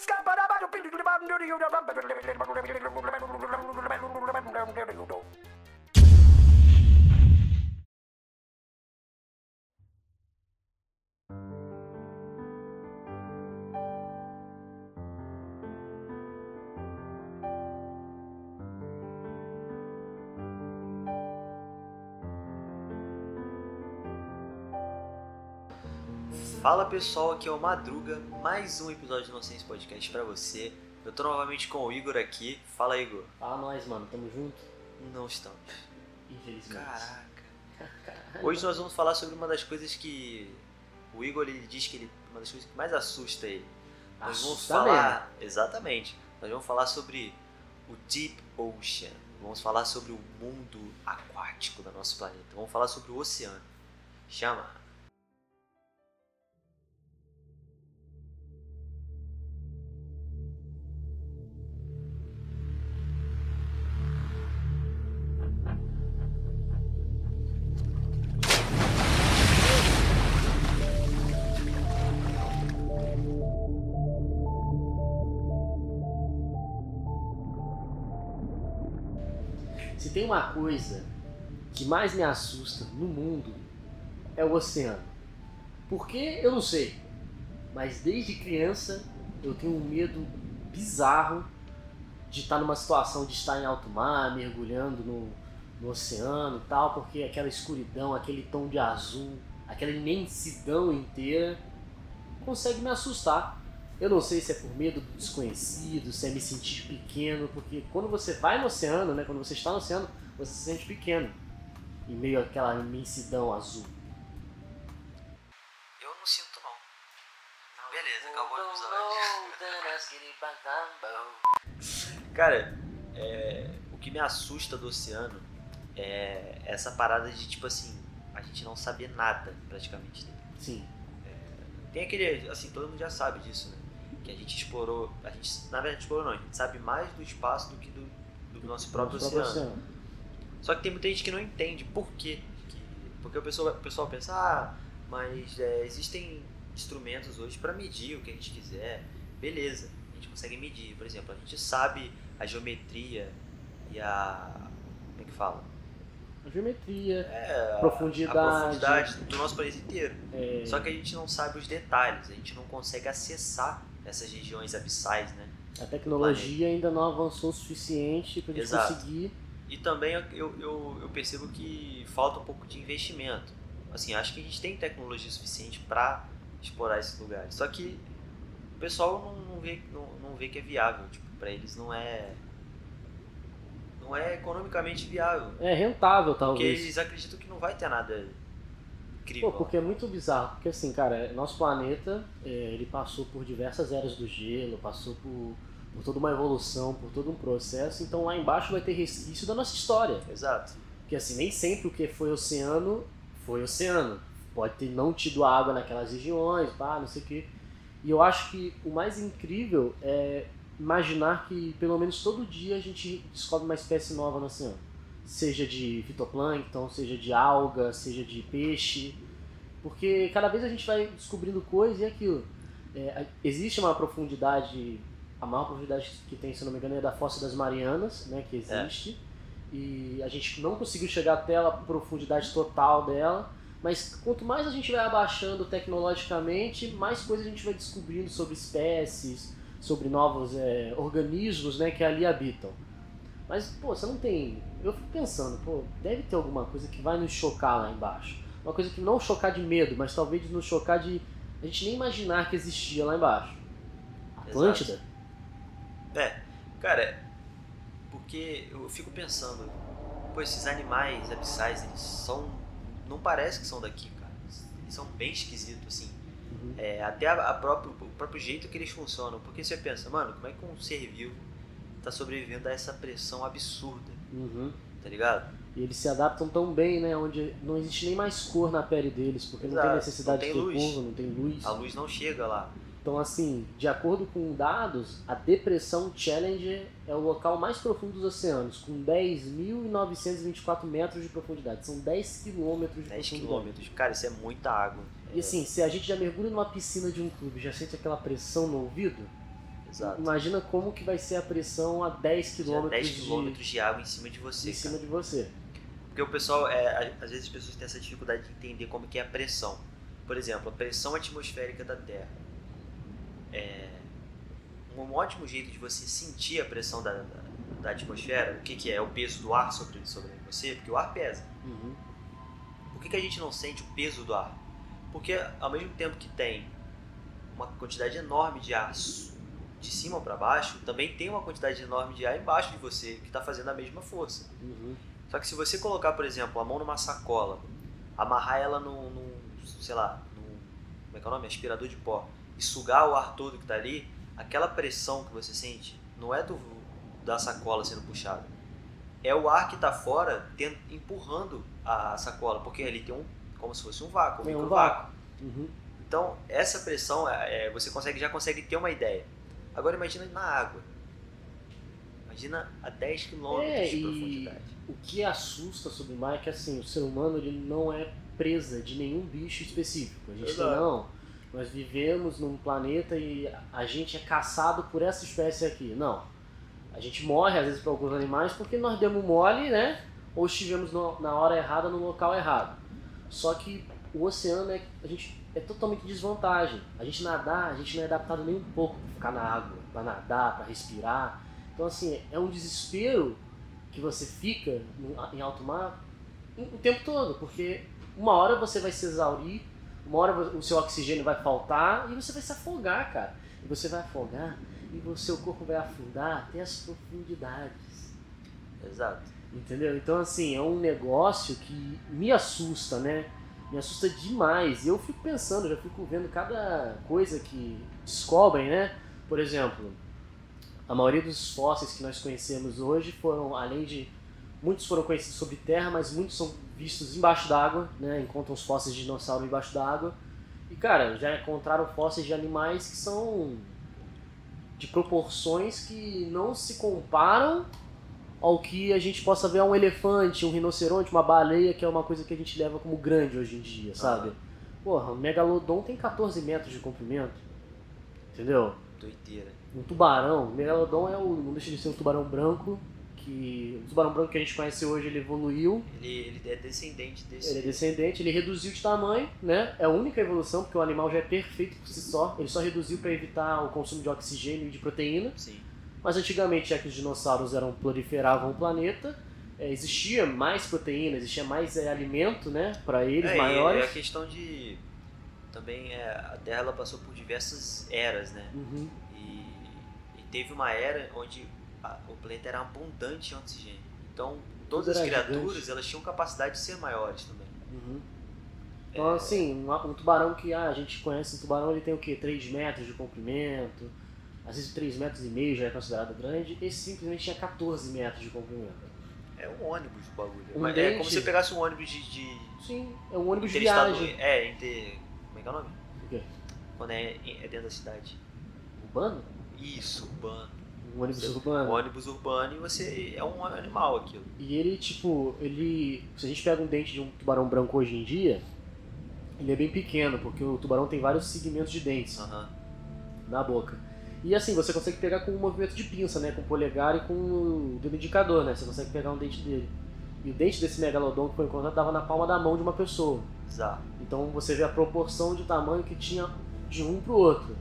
Scabba da ba do Fala pessoal, aqui é o Madruga, mais um episódio do Nonsense Podcast pra você. Eu tô novamente com o Igor aqui. Fala Igor. Fala nós, mano, tamo junto? Não estamos. Infelizmente. Caraca. Hoje nós vamos falar sobre uma das coisas que o Igor ele diz que ele, uma das coisas que mais assusta ele. Nós vamos Assusta falar, exatamente. Nós vamos falar sobre o Deep Ocean. Vamos falar sobre o mundo aquático do nosso planeta. Vamos falar sobre o oceano. Chama. Uma coisa que mais me assusta no mundo é o oceano. Por quê? Eu não sei. Mas desde criança eu tenho um medo bizarro de estar numa situação de estar em alto mar, mergulhando no, no oceano e tal, porque aquela escuridão, aquele tom de azul, aquela imensidão inteira consegue me assustar. Eu não sei se é por medo do desconhecido, se é me sentir pequeno, porque quando você vai no oceano, né, quando você está no oceano, você se sente pequeno em meio àquela imensidão azul. Eu não sinto não. Beleza, acabou o episódio. Cara, é, o que me assusta do oceano é essa parada de tipo assim, a gente não saber nada praticamente dele. Sim, Tem aquele, assim, todo mundo já sabe disso, né? Que a gente explorou, a gente, na verdade explorou não, a gente sabe mais do espaço do que do, do nosso próprio nosso oceano. Só que tem muita gente que não entende por quê. Que- Porque o pessoal, o pessoal pensa, ah, mas é, existem instrumentos hoje para medir o que a gente quiser. Beleza, a gente consegue medir. Por exemplo, a gente sabe a geometria e a. Como é que fala? A geometria, É, a- Profundidade. A profundidade do nosso planeta inteiro. é, Só que a gente não sabe os detalhes, a gente não consegue acessar essas regiões abissais, né? a tecnologia ainda não avançou o suficiente para a gente Exato. conseguir. E também eu, eu, eu percebo que falta um pouco de investimento. Assim, acho que a gente tem tecnologia suficiente para explorar esses lugares. Só que o pessoal não, não, vê, não, não vê que é viável. Tipo, para eles não é. Não é economicamente viável. É rentável, Porque talvez. eles acreditam que não vai ter nada incrível. Pô, porque é muito bizarro, porque assim, cara, nosso planeta, é, ele passou por diversas eras do gelo, passou por, por toda uma evolução, por todo um processo, então lá embaixo vai ter resquício da nossa história. Exato. Porque assim, nem sempre o que foi oceano, foi oceano. Pode ter não tido água naquelas regiões, pá, não sei o quê. E eu acho que o mais incrível é imaginar que pelo menos todo dia a gente descobre uma espécie nova no oceano. Seja de fitoplâncton, seja de alga, seja de peixe. Porque cada vez a gente vai descobrindo coisas e é aquilo. É, existe uma profundidade, a maior profundidade que tem, se não me engano, é da Fossa das Marianas, né, que existe. E a gente não conseguiu chegar até a profundidade total dela. Mas quanto mais a gente vai abaixando tecnologicamente, mais coisas a gente vai descobrindo sobre espécies, sobre novos é, organismos né, que ali habitam. Mas, pô, você não tem. Eu fico pensando, pô, deve ter alguma coisa que vai nos chocar lá embaixo. Uma coisa que não chocar de medo, mas talvez nos chocar de a gente nem imaginar que existia lá embaixo. Atlântida? É, cara, porque eu fico pensando, pô, esses animais abissais, eles são. Não parece que são daqui, cara. Eles são bem esquisitos, assim. Uhum. É, até a, a próprio, o próprio jeito que eles funcionam. Porque você pensa, mano, como é que um ser vivo tá sobrevivendo a essa pressão absurda, Uhum. tá ligado? E eles se adaptam tão bem, né? Onde não existe nem mais cor na pele deles, porque não tem Exato, necessidade não tem de luz. cor, não tem luz. A luz não chega lá. Então, assim, de acordo com dados, a depressão Challenger é o local mais profundo dos oceanos, com 10.924 metros de profundidade. São 10 quilômetros de 10 profundidade. quilômetros. Cara, isso é muita água. E assim, se a gente já mergulha numa piscina de um clube já sente aquela pressão no ouvido, Exato. imagina como que vai ser a pressão a 10 Já quilômetros 10 de, quilômetros de água em cima de você, em cima cara. de você. Porque o pessoal, é, às vezes as pessoas têm essa dificuldade de entender como que é a pressão. Por exemplo, a pressão atmosférica da Terra. É um ótimo jeito de você sentir a pressão da, da, da atmosfera, o que, que é? É o peso do ar sobre, sobre você, porque o ar pesa. Uhum. Por que, que a gente não sente o peso do ar? Porque ao mesmo tempo que tem uma quantidade enorme de ar de cima para baixo, também tem uma quantidade enorme de ar embaixo de você que está fazendo a mesma força. Uhum. Só que se você colocar, por exemplo, a mão numa sacola, amarrar ela num, num, sei lá, num, como é que é o nome? Aspirador de pó, e sugar o ar todo que tá ali, aquela pressão que você sente não é do, da sacola sendo puxada. É o ar que tá fora ten- empurrando a sacola, porque ali tem um, como se fosse um vácuo, um Tem um microvácuo. Uhum. Então, essa pressão, é, é, você consegue, já consegue ter uma ideia. Agora imagina na água. Imagina a 10 km É, de profundidade. o que assusta sobre o mar é que assim, o ser humano ele não é presa de nenhum bicho específico. A gente tem, não. Nós vivemos num planeta e a gente é caçado por essa espécie aqui. Não. A gente morre às vezes para alguns animais porque nós demos mole, né? Ou estivemos no- na hora errada no local errado. Só que o oceano é, a gente, é totalmente desvantagem. A gente nadar, a gente não é adaptado nem um pouco para ficar na água, para nadar, para respirar. Então assim, é um desespero que você fica em alto mar o tempo todo, porque uma hora você vai se exaurir, uma hora o seu oxigênio vai faltar e você vai se afogar, cara. E você vai afogar e o seu corpo vai afundar até as profundidades. Exato. Entendeu? Então, assim, é um negócio que me assusta, né? Me assusta demais. E eu fico pensando, já fico vendo cada coisa que descobrem, né? Por exemplo, a maioria dos fósseis que nós conhecemos hoje foram, além de. Muitos foram conhecidos sobre terra, mas muitos são vistos embaixo d'água, né? Encontram os fósseis de dinossauro embaixo d'água. E, cara, já encontraram fósseis de animais que são de proporções que não se comparam ao que a gente possa ver um elefante, um rinoceronte, uma baleia, que é uma coisa que a gente leva como grande hoje em dia, sabe? Aham. Porra, o megalodon tem 14 metros de comprimento. Entendeu? Doideira. Um tubarão, o megalodon é o, não deixa de ser um tubarão branco, que o tubarão branco que a gente conhece hoje, ele evoluiu, Ele, ele é descendente desse. ele é descendente, ele reduziu de tamanho, né? É a única evolução, porque o animal já é perfeito por si só, ele só reduziu para evitar o consumo de oxigênio e de proteína. Sim. Mas antigamente, já que os dinossauros eram proliferavam o planeta, é, existia mais proteína, existia mais é, alimento, né, para eles É, maiores. E a questão de. Também é, a Terra ela passou por diversas eras, né? Uhum. E, e teve uma era onde o planeta era abundante em oxigênio. Então, todas Tudo as criaturas gigante. elas tinham capacidade de ser maiores também. Uhum. Então, assim, um, tubarão que ah, a gente conhece, um tubarão ele tem o quê? 3 metros de comprimento, às vezes 3 metros e meio já é considerado grande, esse simplesmente tinha 14 metros de comprimento. É um ônibus o bagulho. Um Mas é dente. como se você pegasse um ônibus de. de Sim, é um ônibus de viagem. É, inter. Como é que é o nome? O quê? Quando é, é dentro da cidade. Urbano? Isso, urbano. Um ônibus Você- urbano. Um ônibus urbano e você é um animal aquilo. E ele, tipo, ele. Se a gente pega um dente de um tubarão branco hoje em dia, ele é bem pequeno, porque o tubarão tem vários segmentos de dentes Aham. na boca. E assim, você consegue pegar com um movimento de pinça, né? Com o polegar e com o dedo indicador, né? Você consegue pegar um dente dele. E o dente desse megalodon que foi encontrado estava na palma da mão de uma pessoa. Bizarro. Então você vê a proporção de tamanho que tinha de um pro outro.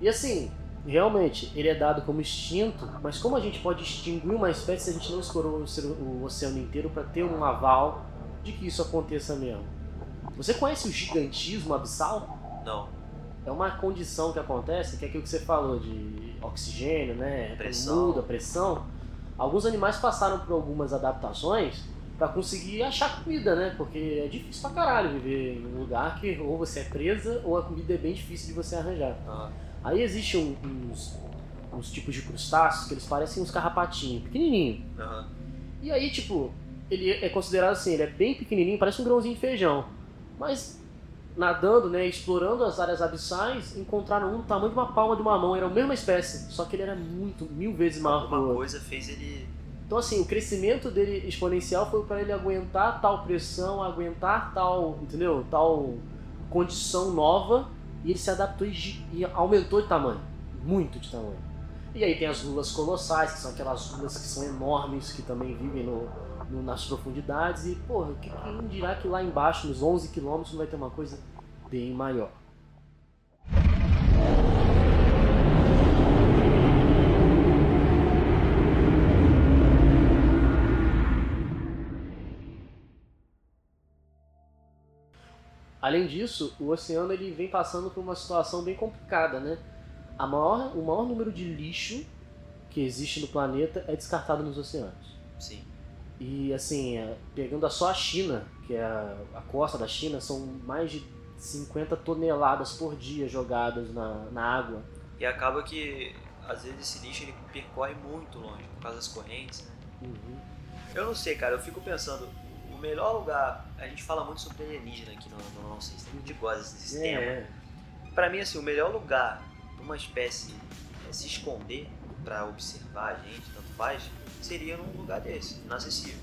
E assim, realmente, ele é dado como extinto, mas como a gente pode extinguir uma espécie se a gente não explorou o oceano inteiro para ter um aval de que isso aconteça mesmo? Você conhece o gigantismo abissal? Não. É uma condição que acontece, que é aquilo que você falou de oxigênio, né? Pressão. Muda, pressão. Alguns animais passaram por algumas adaptações para conseguir achar comida, né? Porque é difícil pra caralho viver em um lugar que ou você é presa ou a comida é bem difícil de você arranjar. Aham. Aí existem um- uns, uns tipos de crustáceos que eles parecem uns carrapatinhos, pequenininho. Aham. E aí, tipo, ele é considerado assim, ele é bem pequenininho, parece um grãozinho de feijão. Mas nadando, né, explorando as áreas abissais, encontraram um do tamanho de uma palma de uma mão, era a mesma espécie, só que ele era muito, mil vezes maior Alguma outro. coisa fez ele. Então, assim, o crescimento dele exponencial foi para ele aguentar tal pressão, aguentar tal, entendeu? Tal condição nova e ele se adaptou e, e aumentou de tamanho, muito de tamanho. E aí tem as lulas colossais, que são aquelas lulas que são enormes, que também vivem no, no- nas profundidades. E, porra, que- quem dirá que lá embaixo, nos 11 quilômetros, vai ter uma coisa bem maior? Além disso, o oceano ele vem passando por uma situação bem complicada, né? A maior, o maior número de lixo que existe no planeta é descartado nos oceanos. Sim. E assim, é, pegando só a China, que é a, a costa da China, são mais de 50 toneladas por dia jogadas na, na água. E acaba que, às vezes, esse lixo ele percorre muito longe por causa das correntes, né? Uhum. Eu não sei, cara, eu fico pensando, melhor lugar. A gente fala muito sobre alienígena aqui no, no nosso sistema, a gente gosta desse tema. É, Pra mim, assim, o melhor lugar pra uma espécie é, se esconder pra observar a gente, tanto faz, seria num lugar desse, inacessível.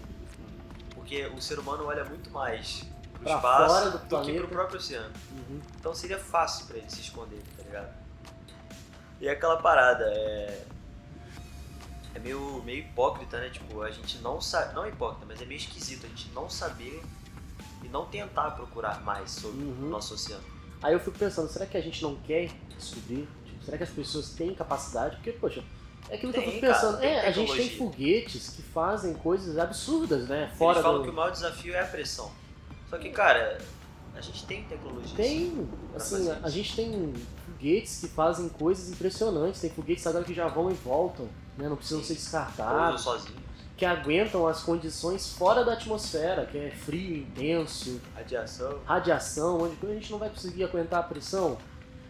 Porque o ser humano olha muito mais pro Pra espaço fora do do, que planeta. pro próprio oceano. uhum. Então seria fácil pra ele se esconder, tá ligado? E aquela parada é. É meio, meio hipócrita, né? Tipo, a gente não sabe. Não é hipócrita, mas é meio esquisito a gente não saber e não tentar procurar mais sobre Uhum. o nosso oceano. Aí eu fico pensando, será que a gente não quer descobrir? Tipo, será que as pessoas têm capacidade? Porque, poxa, é aquilo que eu Tem, fico pensando. cara, tem é, a gente tem foguetes que fazem coisas absurdas, né? Fora Eles falam do... que o maior desafio é a pressão. Só que, cara, a gente tem tecnologia. Tem, assim, a, gente tem foguetes que fazem coisas impressionantes. Tem foguetes agora que já vão e voltam, né? Não precisam Sim. ser descartados. Que aguentam as condições fora da atmosfera, que é frio intenso, Radiação. radiação, onde a gente não vai conseguir aguentar a pressão.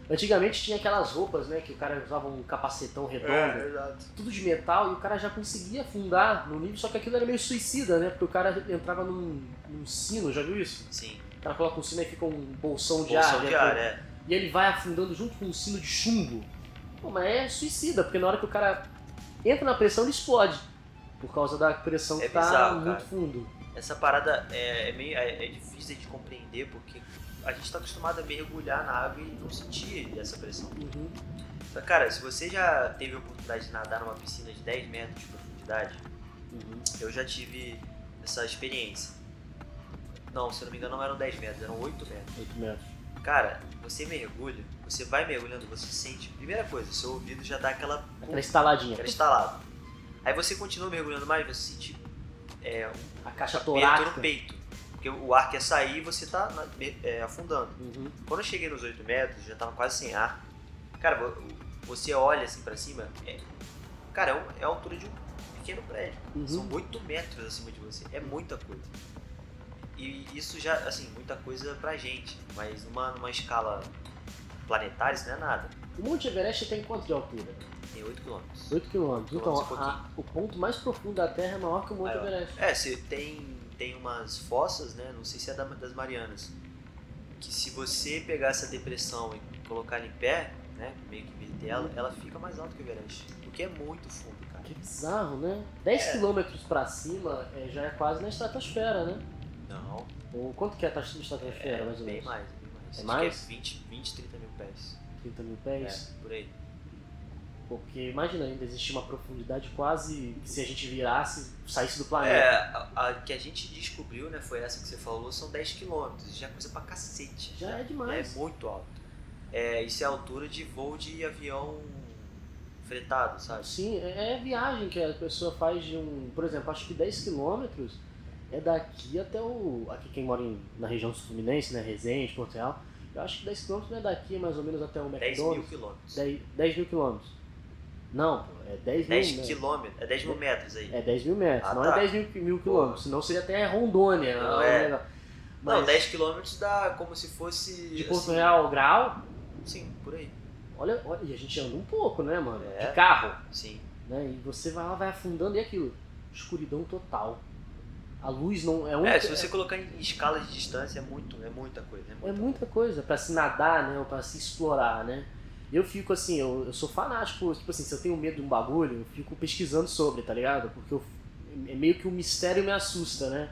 Antigamente tinha aquelas roupas, né, que o cara usava um capacetão redondo, É, tudo de metal, e o cara já conseguia afundar no nível, só que aquilo era meio suicida, né, porque o cara entrava num, num sino, já viu isso? Sim. O cara coloca um sino e fica um bolsão de Bolsão ar, de né, ar, que- é. e ele vai afundando junto com um sino de chumbo. Pô, mas é suicida, porque na hora que o cara entra na pressão, ele explode. Por causa da pressão É que tá muito cara. fundo. Essa parada é, é meio é, é difícil de compreender porque a gente está acostumado a mergulhar na água e não sentir essa pressão. Uhum. Só, cara, se você já teve a oportunidade de nadar numa piscina de 10 metros de profundidade, Uhum. eu já tive essa experiência. Não, se eu não me engano, não eram 10 metros, eram 8 metros. 8 metros. Cara, você mergulha, você vai mergulhando, você sente. Primeira coisa, seu ouvido já dá aquela. Aquela estaladinha. aquela estalada. Aí você continua mergulhando mais, você sente é, A caixa aperto no torácica. peito. Porque o ar quer sair e você tá é, afundando. Uhum. Quando eu cheguei nos 8 metros, já tava quase sem ar. Cara, vo- você olha assim pra cima, é, cara, é, é a altura de um pequeno prédio. Uhum. São 8 metros acima de você. É muita coisa. E isso já, assim, muita coisa pra gente. Mas numa, numa escala planetária, isso não é nada. O Monte Everest tem quanto de altura? Tem 8 quilômetros. 8 quilômetros. Então, a- o ponto mais profundo da Terra é maior que o Monte Maior. Everest. É, você tem, tem umas fossas, né? Não sei se é da- das Marianas. Que se você pegar essa depressão e colocar ela em pé, né? Meio que inverter ela, ela fica mais alta que o Everest. O que é muito fundo, cara. Que bizarro, né? 10 É. quilômetros pra cima é, já é quase na estratosfera, né? Não. Ou quanto que é a taxa de estratosfera, É, mais ou bem menos? mais, bem mais. É Acho mais? é 20, 20, 30 mil pés. 30 mil pés? É, por aí. Porque imagina ainda existir uma profundidade quase que se a gente virasse, saísse do planeta. É, a, a que a gente descobriu, né, foi essa que você falou, são 10 quilômetros. Já é coisa pra cacete. Já é É demais. muito alto. É, isso é a altura de voo de avião fretado, sabe? Sim, é é viagem que a pessoa faz de um. Por exemplo, acho que 10 quilômetros é daqui até o. Aqui quem mora em- na região sul fluminense, né? Resende, Porto Real. Eu acho que 10 quilômetros não é daqui mais ou menos até o 10 McDonald's. mil quilômetros. 10, 10 mil quilômetros. Não, é 10 mil 10 metros. quilômetros, é 10 mil metros aí. É 10 mil metros, Ah, não tá. é 10 mil, mil quilômetros, senão seria até Rondônia. Não, né, é. negócio. Não, Mas 10 quilômetros dá como se fosse. de Porto assim, Real ao Grau, Sim, por aí. olha, olha, e a gente anda um pouco, né, mano? É. De carro. Sim. Né? E você vai lá, vai afundando e é aquilo. Escuridão total. A luz não é um. É, se você colocar em escala de distância é muito, é muita coisa. É muita, É muita coisa para se nadar, né? Ou pra se explorar, né? Eu fico assim, eu, eu sou fanático, tipo assim, se eu tenho medo de um bagulho, eu fico pesquisando sobre, tá ligado? Porque eu, é meio que o mistério me assusta, né?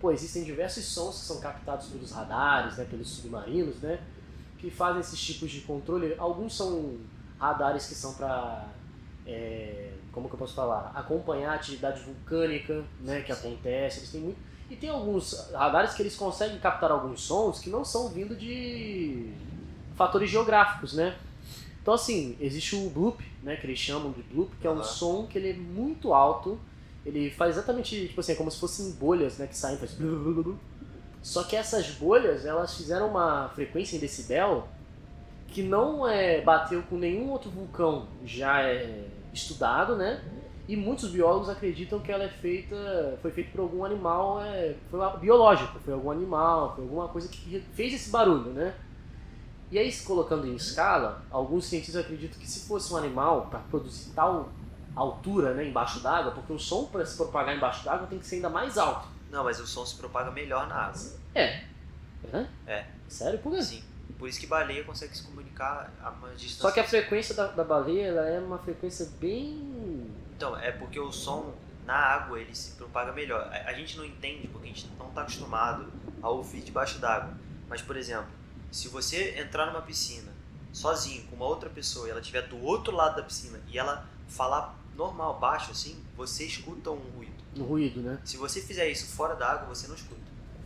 Pô, existem diversos sons que são captados pelos radares, né? Pelos submarinos, né? Que fazem esses tipos de controle. Alguns são radares que são para como que eu posso falar? Acompanhar a atividade vulcânica, né? Que acontece. Eles têm muito e tem alguns radares que eles conseguem captar alguns sons que não são vindo de fatores geográficos, né? Então assim, existe o bloop, né, que eles chamam de bloop, que é um som que ele é muito alto, ele faz exatamente, tipo assim, é como se fossem bolhas, né, que saem, faz. Só que essas bolhas, elas fizeram uma frequência em decibel que não é, bateu com nenhum outro vulcão já é estudado, né? E muitos biólogos acreditam que ela é feita, foi feita por algum animal, é, foi biológico, foi algum animal, foi alguma coisa que fez esse barulho, né? E aí, colocando em escala, alguns cientistas acreditam que se fosse um animal para produzir tal altura, né, embaixo d'água, porque o som para se propagar embaixo d'água tem que ser ainda mais alto. Não, mas o som se propaga melhor na água. É. É? É. Sério? Por quê? Sim. Por isso que baleia consegue se comunicar a uma distância. Só que a frequência da, da baleia ela é uma frequência bem. Então, é porque o som na água ele se propaga melhor. A, a gente não entende porque a gente não está acostumado a ouvir debaixo d'água. Mas, por exemplo, se você entrar numa piscina sozinho com uma outra pessoa e ela estiver do outro lado da piscina e ela falar normal, baixo assim, você escuta um ruído. no ruído, né? Se você fizer isso fora da água, você não escuta.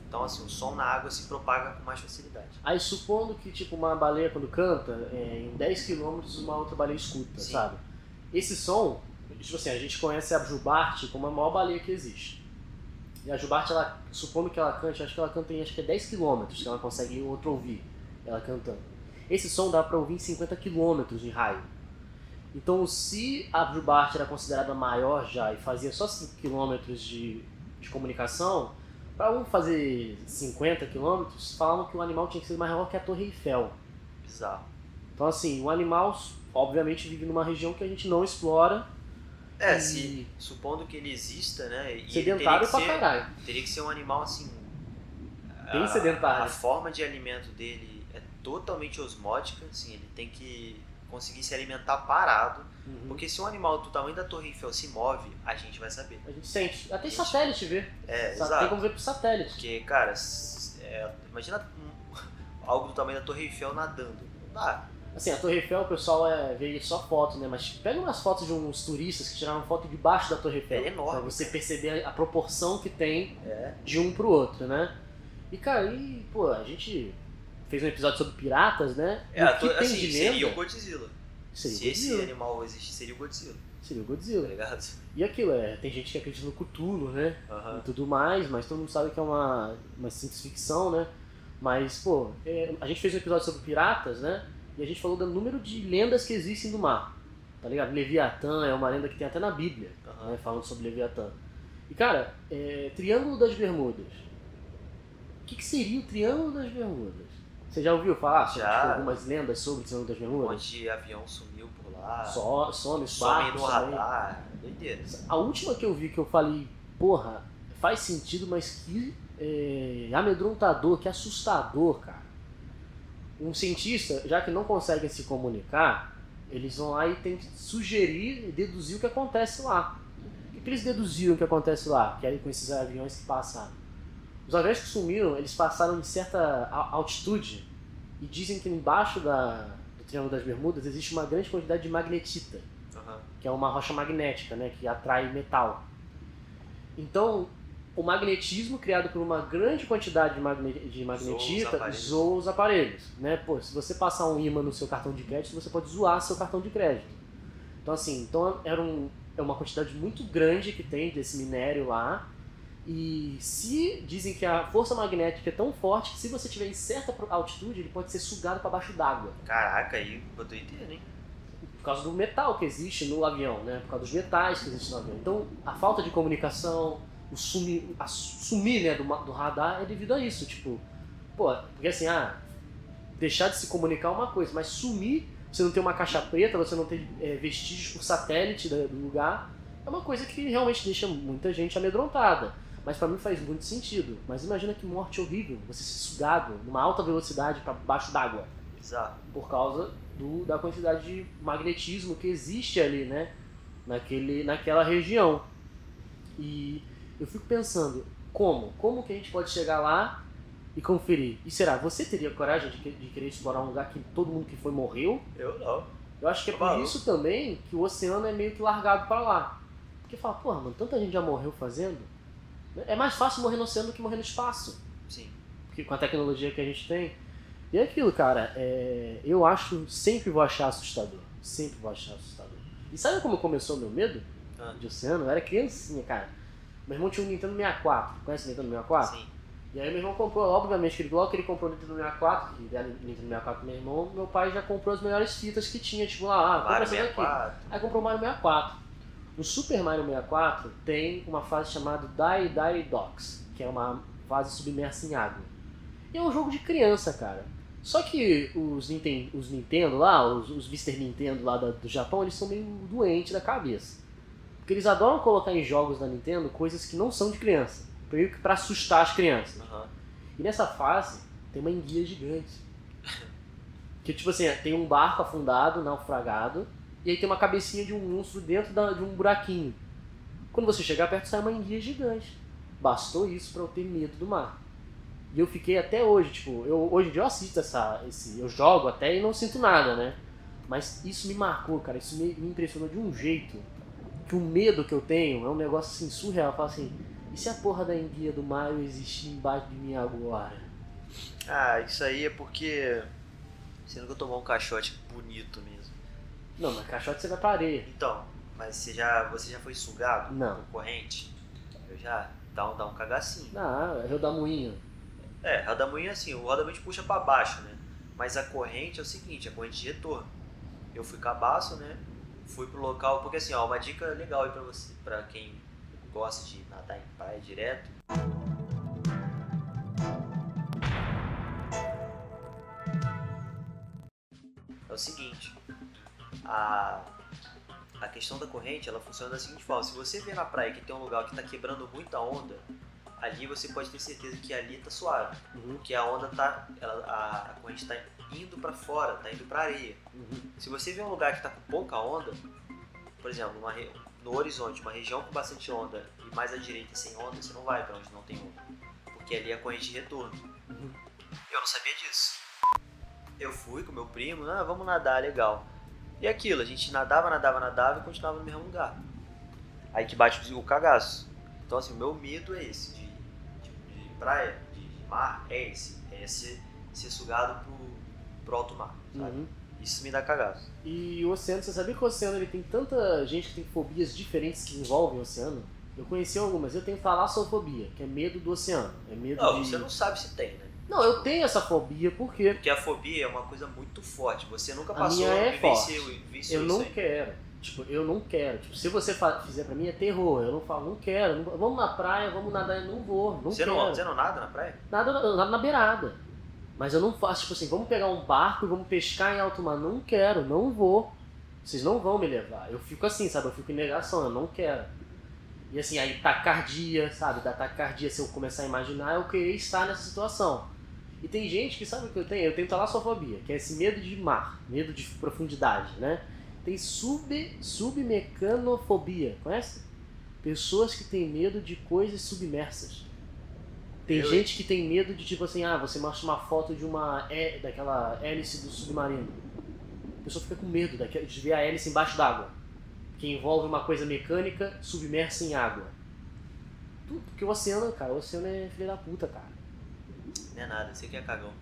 Então, assim, o som na água se propaga com mais facilidade. Aí supondo que tipo uma baleia quando canta, é, em 10 km uma outra baleia escuta, Sim. sabe? Esse som, tipo assim, a gente conhece a jubarte como a maior baleia que existe. E a jubarte, ela, supondo que ela cante, acho que ela canta em acho que é 10 km que ela consegue outro ouvir, ela cantando. Esse som dá pra ouvir em 50 km de raio. Então, se a jubarte era considerada maior já e fazia só 5 km de, de comunicação, para um fazer 50 km, falavam que o animal tinha que ser maior que a Torre Eiffel. Bizarro. Então, assim, o animal, obviamente, vive numa região que a gente não explora. É, E- se supondo que ele exista, né? E sedentário pra ser, caralho. teria que ser um animal assim. Bem a, sedentário. A forma de alimento dele é totalmente osmótica, assim, ele tem que conseguir se alimentar parado. Uhum. Porque se um animal do tamanho da Torre Eiffel se move, a gente vai saber. A gente sente. Até Gente. satélite vê. É? Tem exato. como ver pro satélite. Porque, cara, é, imagina algo do tamanho da Torre Eiffel nadando. Não dá. Assim, a Torre Eiffel, o pessoal é, vê só foto, né? Mas pega umas fotos de uns turistas que tiraram foto debaixo da Torre Eiffel. É enorme, Pra você perceber a proporção que tem É. de um pro outro, né? E, cara, e, pô, a gente fez um episódio sobre piratas, né? É, o que to- tem assim, de seria lenda o Godzilla. seria Se esse Godzilla. animal existir, seria o Godzilla, Seria o tá Godzilla. ligado? E aquilo, é, tem gente que acredita no Cthulhu, né? Aham. e tudo mais, mas todo mundo sabe que é uma, uma simples ficção, né? Mas, pô, é, a gente fez um episódio sobre piratas, né? E a gente falou do número de lendas que existem do mar, tá ligado? Leviatã é uma lenda que tem até na Bíblia, aham. né? Falando sobre Leviatã. E, cara, é, Triângulo das Bermudas. O que, que seria o Triângulo das Bermudas? Você já ouviu falar Já. tipo, algumas lendas sobre o Triângulo das Um Bermudas? monte de avião sumiu por lá. Só, some os some no radar. Doideira. A última que eu vi que eu falei, porra, faz sentido, mas que é, amedrontador, que assustador, cara. Um cientista, já que não conseguem se comunicar, eles vão lá e tentam sugerir e deduzir o que acontece lá. O que que eles deduziram que acontece lá? Que aí com esses aviões que passaram. Os aviões que sumiram, eles passaram em certa altitude e dizem que embaixo da, do Triângulo das Bermudas existe uma grande quantidade de magnetita Aham. que é uma rocha magnética, né, que atrai metal. Então, o magnetismo criado por uma grande quantidade de, magne de magnetita aparelhos. zoa os aparelhos, né? Pô, se você passar um ímã no seu cartão de crédito, você pode zoar seu cartão de crédito. Então, assim, então era um, é uma quantidade muito grande que tem desse minério lá. E se dizem que a força magnética é tão forte que se você estiver em certa altitude, ele pode ser sugado para baixo d'água. Caraca, aí ficou doideira, hein? Por causa do metal que existe no avião, né? Por causa dos metais que existem no avião. Então, a falta de comunicação, o sumir, a sumir né, do, do radar é devido a isso. Tipo, pô, porque assim, ah, deixar de se comunicar é uma coisa, mas sumir, você não ter uma caixa preta, você não ter é, vestígios por satélite do lugar, é uma coisa que realmente deixa muita gente amedrontada. Mas pra mim faz muito sentido. Mas imagina que morte horrível, você ser sugado numa alta velocidade para baixo d'água. Bizarro. Por causa do, da quantidade de magnetismo que existe ali, né? Naquele, naquela região. E eu fico pensando, como? Como que a gente pode chegar lá e conferir? E será, você teria coragem de, de querer explorar um lugar que todo mundo que foi morreu? Eu não. Eu acho que é Tá por maluco. isso também que o oceano é meio que largado pra lá. Porque fala, porra, mano, tanta gente já morreu fazendo. É mais fácil morrer no oceano do que morrer no espaço. Sim. Porque com a tecnologia que a gente tem. E é aquilo, cara, é, eu acho, sempre vou achar assustador. Sempre vou achar assustador. E sabe como começou o meu medo Ah. de oceano? Eu era criancinha, cara. Meu irmão tinha um Nintendo 64. Conhece o Nintendo 64? Sim. E aí meu irmão comprou, obviamente, que ele, logo que ele comprou o Nintendo 64, que deram o Nintendo 64 pro meu irmão, meu pai já comprou as melhores fitas que tinha, tipo lá, ah, compra Mario essa daqui. 64. Aí comprou o Mario 64. No Super Mario 64 tem uma fase chamada Die Die Docks, que é uma fase submersa em água. E é um jogo de criança, cara. Só que os, Ninten os Nintendo lá, os, os Mr. Nintendo lá da- do Japão, eles são meio doentes da cabeça. Porque eles adoram colocar em jogos da Nintendo coisas que não são de criança. Meio que pra assustar as crianças. Aham. E nessa fase tem uma enguia gigante. Que tipo assim, tem um barco afundado, naufragado, e aí tem uma cabecinha de um monstro dentro da- de um buraquinho. Quando você chegar perto, sai uma enguia gigante. Bastou isso pra eu ter medo do mar. E eu fiquei até hoje, tipo, eu, hoje em dia eu assisto essa, esse, eu jogo até e não sinto nada, né? Mas isso me marcou, cara, isso me, me impressionou de um jeito que o medo que eu tenho é um negócio assim surreal. Eu falo assim, e se a porra da enguia do Mario existir embaixo de mim agora? Ah, isso aí é porque você nunca tomou um caixote bonito mesmo. Não, mas caixote você vai pra areia. Então, mas você já, você já foi sugado Não. por corrente? Eu já. Dá um, dá um cagacinho. Ah, é Rio da Moinha. É, rodamuinho é assim, o rodamuinho puxa pra baixo, né? Mas a corrente é o seguinte, a corrente de retorno. Eu fui cabaço, né? Fui pro local, porque assim, ó, uma dica legal aí pra você, pra quem gosta de nadar em praia direto. É o seguinte, a, a questão da corrente, ela funciona da seguinte forma, se você vê na praia que tem um lugar que tá quebrando muita onda, ali você pode ter certeza que ali tá suave. Uhum, Porque a onda tá. Ela, a, a corrente tá indo pra fora, tá indo pra areia. uhum. Se você vê um lugar que tá com pouca onda, por exemplo, uma no horizonte, uma região com bastante onda e mais à direita sem onda, você não vai pra onde não tem onda. Porque ali é a corrente de retorno. Uhum. Eu não sabia disso. Eu fui com meu primo, ah, vamos nadar, legal. E aquilo, a gente nadava, nadava, nadava e continuava no mesmo lugar. Aí que bate o cagaço. Então assim, o meu medo é esse, de, de, de praia, de mar, é esse. É ser, ser sugado pro, pro alto mar, sabe? Uhum. Isso me dá cagaço. E o oceano, você sabia que o oceano ele tem tanta gente que tem fobias diferentes que envolvem o oceano? Eu conheci algumas, eu tenho talassofobia, que é medo do oceano. É medo Não, de. você não sabe se tem, né? Não, eu tenho essa fobia porque Porque a fobia é uma coisa muito forte. Você nunca A passou minha é forte. eu não aí. quero. Tipo, eu não quero. Tipo, se você fizer pra mim é terror. Eu não falo, não quero. não- vamos na praia, vamos nadar, eu não vou. Não Você quero. não, você não nada na praia? Nada, nada na beirada. Mas eu não faço, tipo assim, vamos pegar um barco e vamos pescar em alto mar. Não quero, não vou. Vocês não vão me levar. Eu fico assim, sabe? Eu fico em negação, eu não quero. E assim, aí tacardia, sabe? Da tacardia, se eu começar a imaginar, eu querer estar nessa situação. E tem gente que sabe o que eu tenho? Eu tenho talassofobia, que é esse medo de mar, medo de profundidade, né? Tem sub, submecanofobia, conhece? Pessoas que têm medo de coisas submersas. Tem Eu- gente que tem medo de tipo assim, ah, você mostra uma foto de uma hé- daquela hélice do submarino. A pessoa fica com medo daquela- de ver a hélice embaixo d'água, que envolve uma coisa mecânica submersa em água. Tudo, porque o oceano, cara, o oceano é filho da puta, cara. Não é nada, você que é cagão.